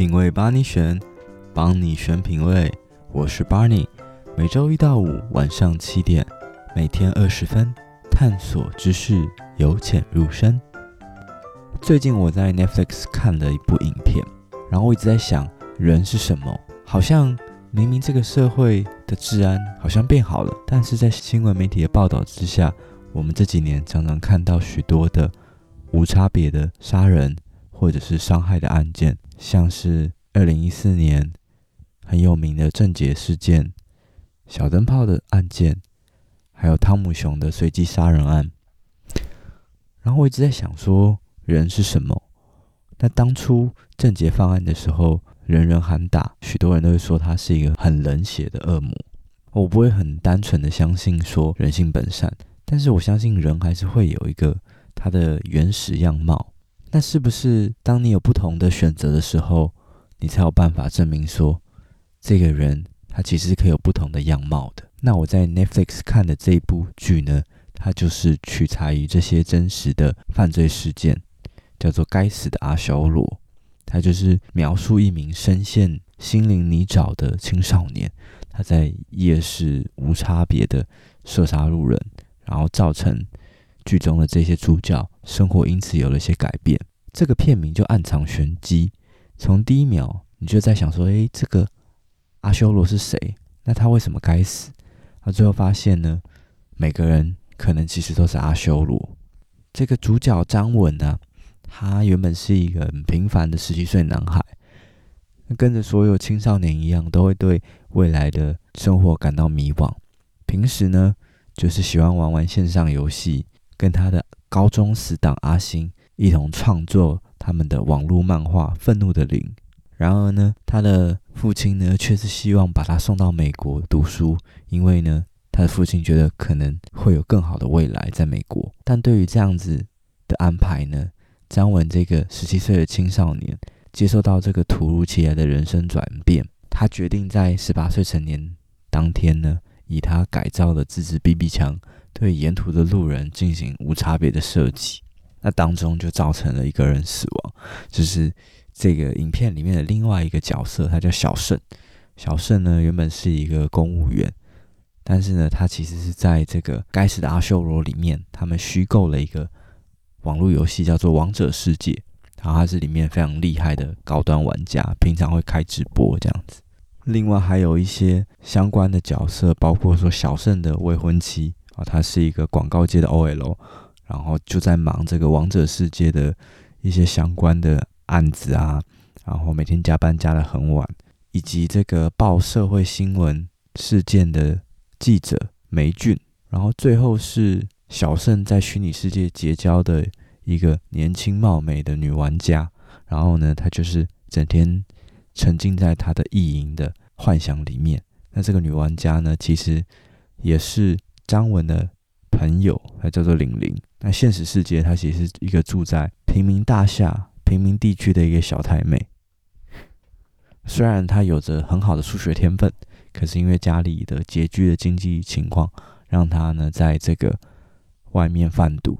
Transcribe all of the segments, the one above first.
品味帮你选，帮你选品味。我是 Barney，每周一到五晚上七点，每天二十分，探索知识，由浅入深。最近我在 Netflix 看了一部影片，然后我一直在想，人是什么？好像明明这个社会的治安好像变好了，但是在新闻媒体的报道之下，我们这几年常常看到许多的无差别的杀人或者是伤害的案件。像是二零一四年很有名的郑杰事件、小灯泡的案件，还有汤姆熊的随机杀人案。然后我一直在想说，人是什么？那当初郑杰犯案的时候，人人喊打，许多人都会说他是一个很冷血的恶魔。我不会很单纯的相信说人性本善，但是我相信人还是会有一个他的原始样貌。那是不是当你有不同的选择的时候，你才有办法证明说这个人他其实可以有不同的样貌的？那我在 Netflix 看的这一部剧呢，它就是取材于这些真实的犯罪事件，叫做《该死的阿修罗》。它就是描述一名深陷心灵泥沼的青少年，他在夜市无差别的射杀路人，然后造成。剧中的这些主角生活因此有了一些改变，这个片名就暗藏玄机。从第一秒你就在想说：“诶，这个阿修罗是谁？那他为什么该死？”那最后发现呢，每个人可能其实都是阿修罗。这个主角张文呢、啊，他原本是一个很平凡的十七岁男孩，跟着所有青少年一样，都会对未来的生活感到迷惘。平时呢，就是喜欢玩玩线上游戏。跟他的高中死党阿星一同创作他们的网络漫画《愤怒的灵》。然而呢，他的父亲呢，却是希望把他送到美国读书，因为呢，他的父亲觉得可能会有更好的未来在美国。但对于这样子的安排呢，张文这个十七岁的青少年接受到这个突如其来的人生转变，他决定在十八岁成年当天呢，以他改造的自制 BB 枪。对沿途的路人进行无差别的射击，那当中就造成了一个人死亡，就是这个影片里面的另外一个角色，他叫小胜。小胜呢，原本是一个公务员，但是呢，他其实是在这个该死的阿修罗里面，他们虚构了一个网络游戏，叫做《王者世界》，然后他是里面非常厉害的高端玩家，平常会开直播这样子。另外还有一些相关的角色，包括说小胜的未婚妻啊。他是一个广告界的 OL，然后就在忙这个王者世界的一些相关的案子啊，然后每天加班加得很晚，以及这个报社会新闻事件的记者梅俊，然后最后是小胜在虚拟世界结交的一个年轻貌美的女玩家，然后呢，她就是整天沉浸在他的意淫的幻想里面。那这个女玩家呢，其实也是。张文的朋友，她叫做玲玲。那现实世界，她其实是一个住在平民大厦、平民地区的一个小太妹。虽然她有着很好的数学天分，可是因为家里的拮据的经济情况，让她呢在这个外面贩毒。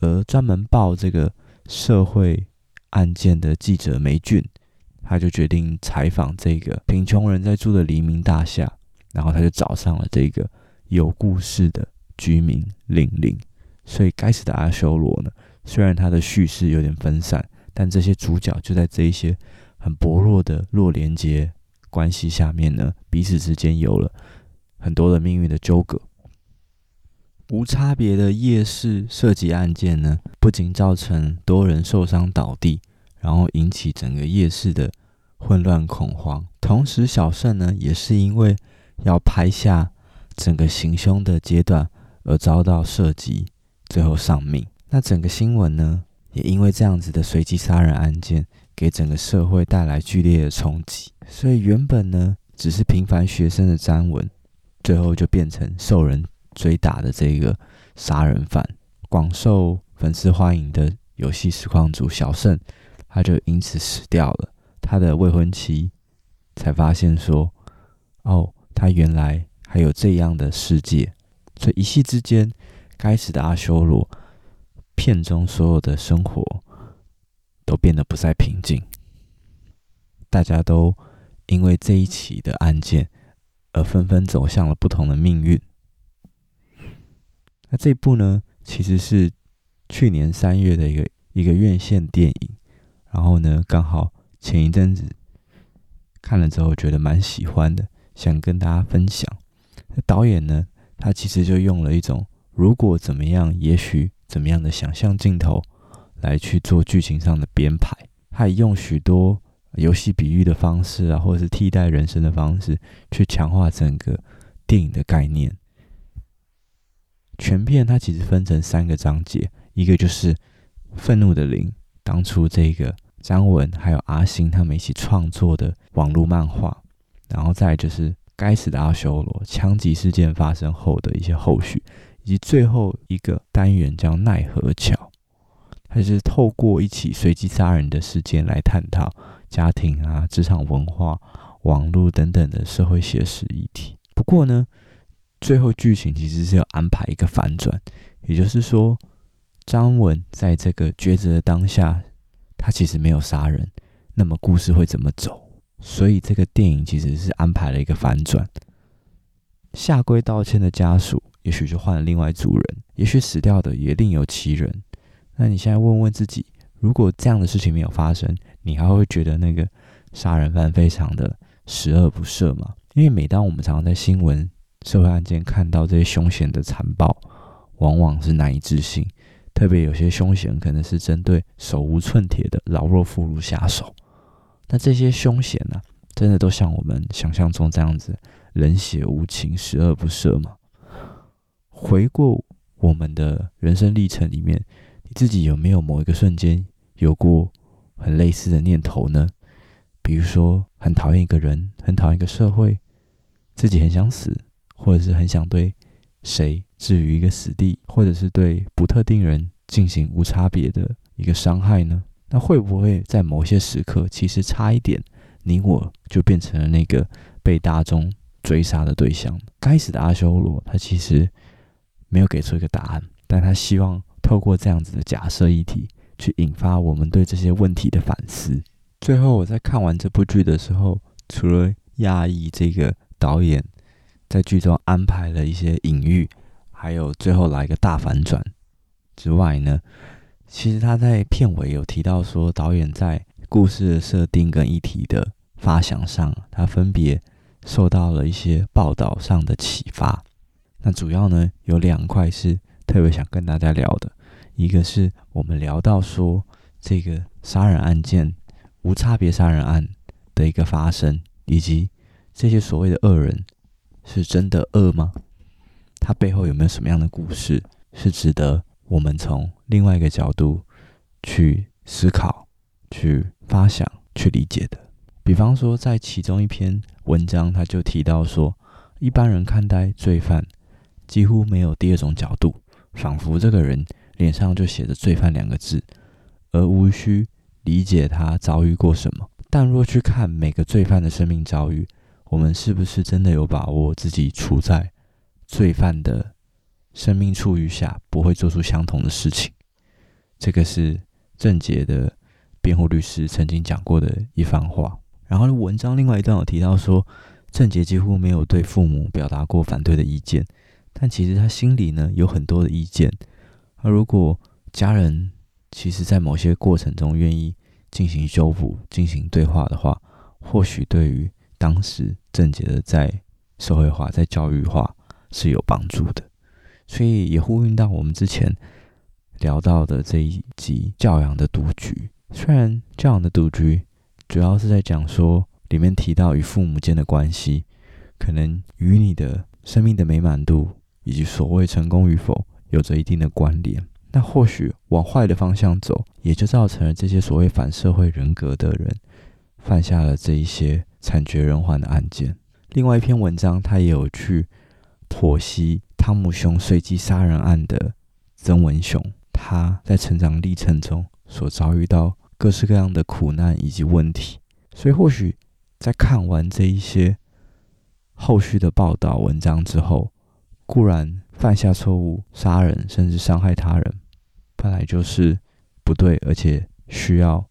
而专门报这个社会案件的记者梅俊，他就决定采访这个贫穷人在住的黎明大厦，然后他就找上了这个。有故事的居民玲玲，所以该死的阿修罗呢？虽然他的叙事有点分散，但这些主角就在这一些很薄弱的弱连接关系下面呢，彼此之间有了很多的命运的纠葛。无差别的夜市射击案件呢，不仅造成多人受伤倒地，然后引起整个夜市的混乱恐慌。同时，小胜呢，也是因为要拍下。整个行凶的阶段而遭到射击，最后丧命。那整个新闻呢，也因为这样子的随机杀人案件，给整个社会带来剧烈的冲击。所以原本呢，只是平凡学生的詹文，最后就变成受人追打的这个杀人犯。广受粉丝欢迎的游戏实况主小胜，他就因此死掉了。他的未婚妻才发现说：“哦，他原来。”还有这样的世界，所以一夕之间，该死的阿修罗片中所有的生活都变得不再平静。大家都因为这一起的案件而纷纷走向了不同的命运。那这部呢，其实是去年三月的一个一个院线电影，然后呢，刚好前一阵子看了之后觉得蛮喜欢的，想跟大家分享。那导演呢，他其实就用了一种如果怎么样，也许怎么样的想象镜头来去做剧情上的编排，他也用许多游戏比喻的方式啊，或者是替代人生的方式，去强化整个电影的概念。全片它其实分成三个章节，一个就是愤怒的灵，当初这个张文还有阿星他们一起创作的网络漫画，然后再就是该死的阿修罗枪击事件发生后的一些后续，以及最后一个单元叫奈何桥，它是透过一起随机杀人的事件来探讨家庭啊、职场文化、网络等等的社会写实议题。不过呢，最后剧情其实是要安排一个反转，也就是说，张文在这个抉择的当下，他其实没有杀人，那么故事会怎么走？所以这个电影其实是安排了一个反转。下跪道歉的家属，也许就换了另外一组人，也许死掉的也另有其人。那你现在问问自己，如果这样的事情没有发生，你还会觉得那个杀人犯非常的十恶不赦吗？因为每当我们常常在新闻，社会案件看到这些凶险的残暴，往往是难以置信。特别有些凶险可能是针对手无寸铁的老弱妇孺下手。那这些凶险呢，真的都像我们想象中这样子冷血无情、十恶不赦吗？回过我们的人生历程里面，你自己有没有某一个瞬间有过很类似的念头呢？比如说，很讨厌一个人，很讨厌一个社会，自己很想死。或者是很想对谁置于一个死地，或者是对不特定人进行无差别的一个伤害呢？那会不会在某些时刻，其实差一点，你我就变成了那个被大众追杀的对象？该死的阿修罗，他其实没有给出一个答案，但他希望透过这样子的假设议题，去引发我们对这些问题的反思。最后，我在看完这部剧的时候，除了讶异这个导演。在剧中安排了一些隐喻，还有最后来一个大反转之外呢，其实他在片尾有提到说，导演在故事的设定跟议题的发想上，他分别受到了一些报道上的启发。那主要呢有两块是特别想跟大家聊的，一个是我们聊到说这个杀人案件、无差别杀人案的一个发生，以及这些所谓的恶人。是真的恶吗？他背后有没有什么样的故事是值得我们从另外一个角度去思考、去发想、去理解的？比方说，在其中一篇文章，他就提到说，一般人看待罪犯几乎没有第二种角度，仿佛这个人脸上就写着“罪犯”两个字，而无需理解他遭遇过什么。但若去看每个罪犯的生命遭遇，我们是不是真的有把握自己处在罪犯的生命处遇下，不会做出相同的事情？这个是郑捷的辩护律师曾经讲过的一番话。然后文章另外一段有提到说，郑捷几乎没有对父母表达过反对的意见，但其实他心里呢有很多的意见。而如果家人其实在某些过程中愿意进行修补、进行对话的话，或许对于当时郑捷的在社会化、在教育化是有帮助的，所以也呼应到我们之前聊到的这一集教养的赌局。虽然教养的赌局主要是在讲说，里面提到与父母间的关系，可能与你的生命的美满度以及所谓成功与否有着一定的关联。那或许往坏的方向走，也就造成了这些所谓反社会人格的人犯下了这一些。惨绝人寰的案件。另外一篇文章，他也有去剖析汤姆熊随机杀人案的曾文雄，他在成长历程中所遭遇到各式各样的苦难以及问题。所以，或许在看完这一些后续的报道文章之后，固然犯下错误、杀人甚至伤害他人，本来就是不对，而且需要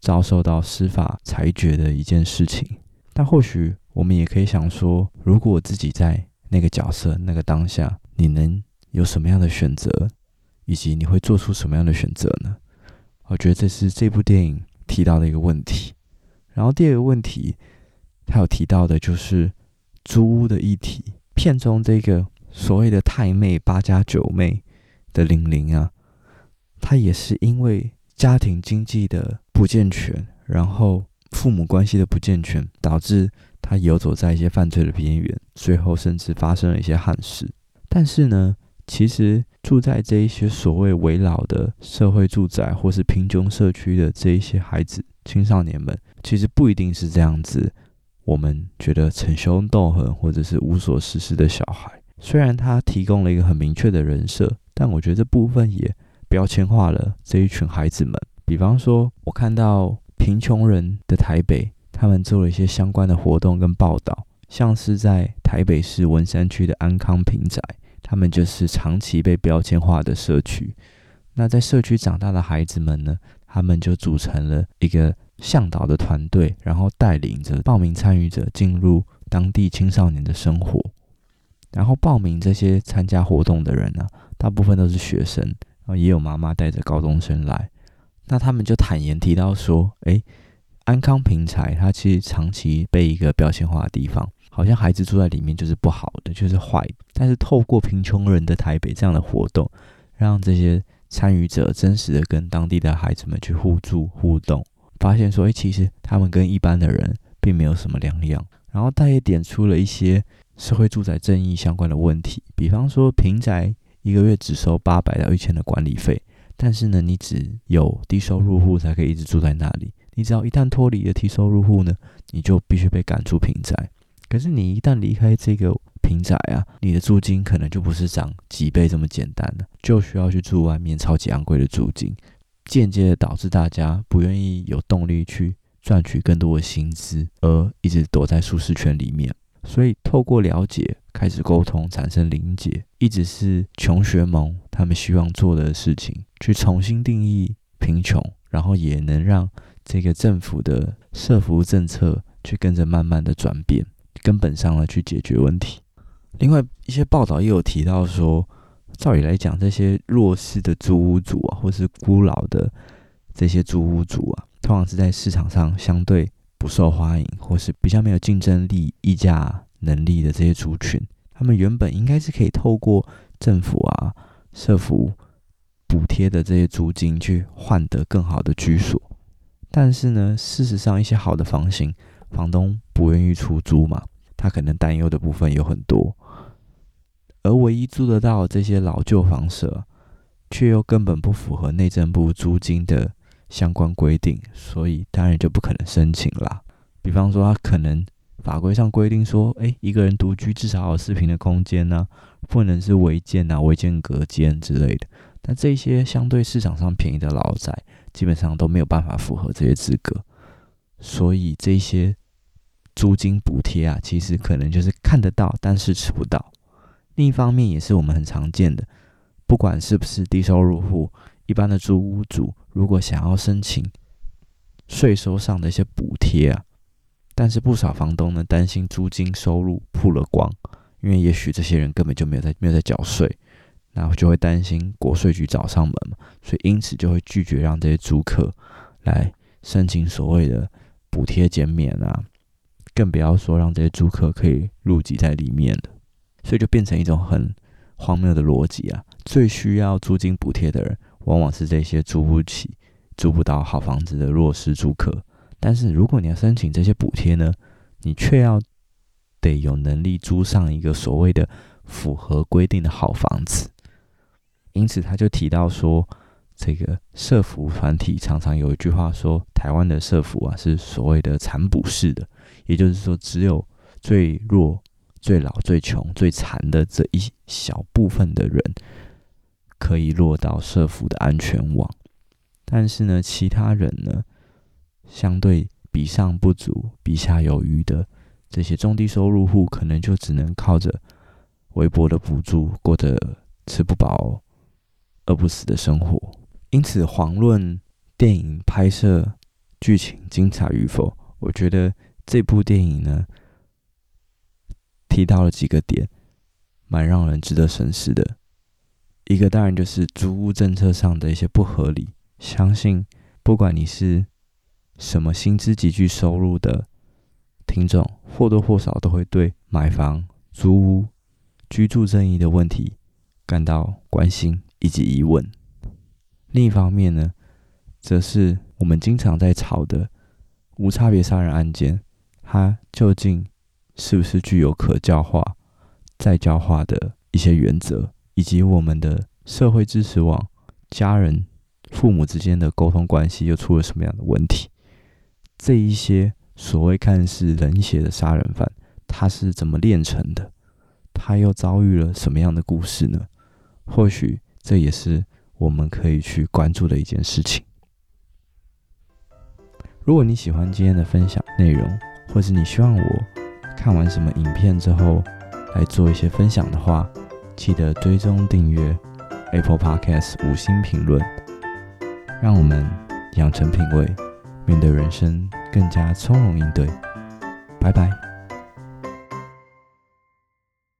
遭受到司法裁决的一件事情。但或许我们也可以想说，如果自己在那个角色、那个当下，你能有什么样的选择，以及你会做出什么样的选择呢？我觉得这是这部电影提到的一个问题。然后第二个问题，他有提到的就是租屋的议题。片中这个所谓的太妹八加九妹的玲玲啊，她也是因为家庭经济的不健全，然后父母关系的不健全，导致她游走在一些犯罪的边缘，最后甚至发生了一些憾事。但是呢，其实住在这一些所谓围老的社会住宅或是贫穷社区的这一些孩子、青少年们，其实不一定是这样子。我们觉得逞凶斗狠或者是无所事事的小孩，虽然他提供了一个很明确的人设，但我觉得这部分也标签化了这一群孩子们。比方说，我看到贫穷人的台北，他们做了一些相关的活动跟报道，像是在台北市文山区的安康平宅，他们就是长期被标签化的社区。那在社区长大的孩子们呢，他们就组成了一个。向导的团队，然后带领着报名参与者进入当地青少年的生活。然后报名这些参加活动的人呢、啊，大部分都是学生，然后也有妈妈带着高中生来。那他们就坦言提到说：“诶，安康平台它其实长期被一个标签化的地方，好像孩子住在里面就是不好的，就是坏。但是透过贫穷人的台北这样的活动，让这些参与者真实的跟当地的孩子们去互助互动。”发现说，诶，其实他们跟一般的人并没有什么两样。然后他也点出了一些社会住宅正义相关的问题，比方说，平宅一个月只收八百到一千的管理费，但是呢，你只有低收入户才可以一直住在那里。你只要一旦脱离了低收入户呢，你就必须被赶出平宅。可是你一旦离开这个平宅啊，你的租金可能就不是涨几倍这么简单了，就需要去住外面超级昂贵的租金。间接的导致大家不愿意有动力去赚取更多的薪资，而一直躲在舒适圈里面。所以透过了解、开始沟通、产生连结，一直是穷学盟他们希望做的事情，去重新定义贫穷，然后也能让这个政府的社福政策去跟着慢慢的转变，根本上呢去解决问题。另外一些报道也有提到说。照理来讲，这些弱势的租屋族啊，或是孤老的这些租屋族啊，通常是在市场上相对不受欢迎，或是比较没有竞争力、议价能力的这些族群。他们原本应该是可以透过政府啊、社福补贴的这些租金去换得更好的居所，但是呢，事实上一些好的房型，房东不愿意出租嘛，他可能担忧的部分有很多。而唯一租得到这些老旧房舍，却又根本不符合内政部租金的相关规定，所以当然就不可能申请啦。比方说，他可能法规上规定说，哎，一个人独居至少有四坪的空间呢、不能是违建啊、违建隔间之类的。但这些相对市场上便宜的老宅，基本上都没有办法符合这些资格，所以这些租金补贴啊，其实可能就是看得到，但是吃不到。另一方面，也是我们很常见的，不管是不是低收入户，一般的租屋主，如果想要申请税收上的一些补贴啊，但是不少房东呢，担心租金收入曝了光，因为也许这些人根本就没有在没有在缴税，然后就会担心国税局找上门嘛，所以因此就会拒绝让这些租客来申请所谓的补贴减免啊，更不要说让这些租客可以入籍在里面的。所以就变成一种很荒谬的逻辑啊！最需要租金补贴的人，往往是这些租不起、租不到好房子的弱势租客。但是如果你要申请这些补贴呢，你却要得有能力租上一个所谓的符合规定的好房子。因此，他就提到说，这个社福团体常常有一句话说，台湾的社福啊是所谓的残补式的，也就是说，只有最弱。最老、最穷、最残的这一小部分的人，可以落到社福的安全网，但是呢，其他人呢，相对比上不足、比下有余的这些中低收入户，可能就只能靠着微薄的补助，过得吃不饱、饿不死的生活。因此，遑论电影拍摄剧情精彩与否，我觉得这部电影呢，提到了几个点，蛮让人值得深思的。一个当然就是租屋政策上的一些不合理，相信不管你是什么薪资极具收入的听众，或多或少都会对买房、租屋、居住正义的问题感到关心以及疑问。另一方面呢，则是我们经常在吵的无差别杀人案件，它究竟是不是具有可教化、再教化的一些原则，以及我们的社会支持网、家人、父母之间的沟通关系又出了什么样的问题？这一些所谓看似冷血的杀人犯，他是怎么炼成的？他又遭遇了什么样的故事呢？或许这也是我们可以去关注的一件事情。如果你喜欢今天的分享内容，或是你希望我看完什么影片之后来做一些分享的话，记得追踪订阅 Apple Podcast 五星评论，让我们养成品味，面对人生更加从容应对。拜拜。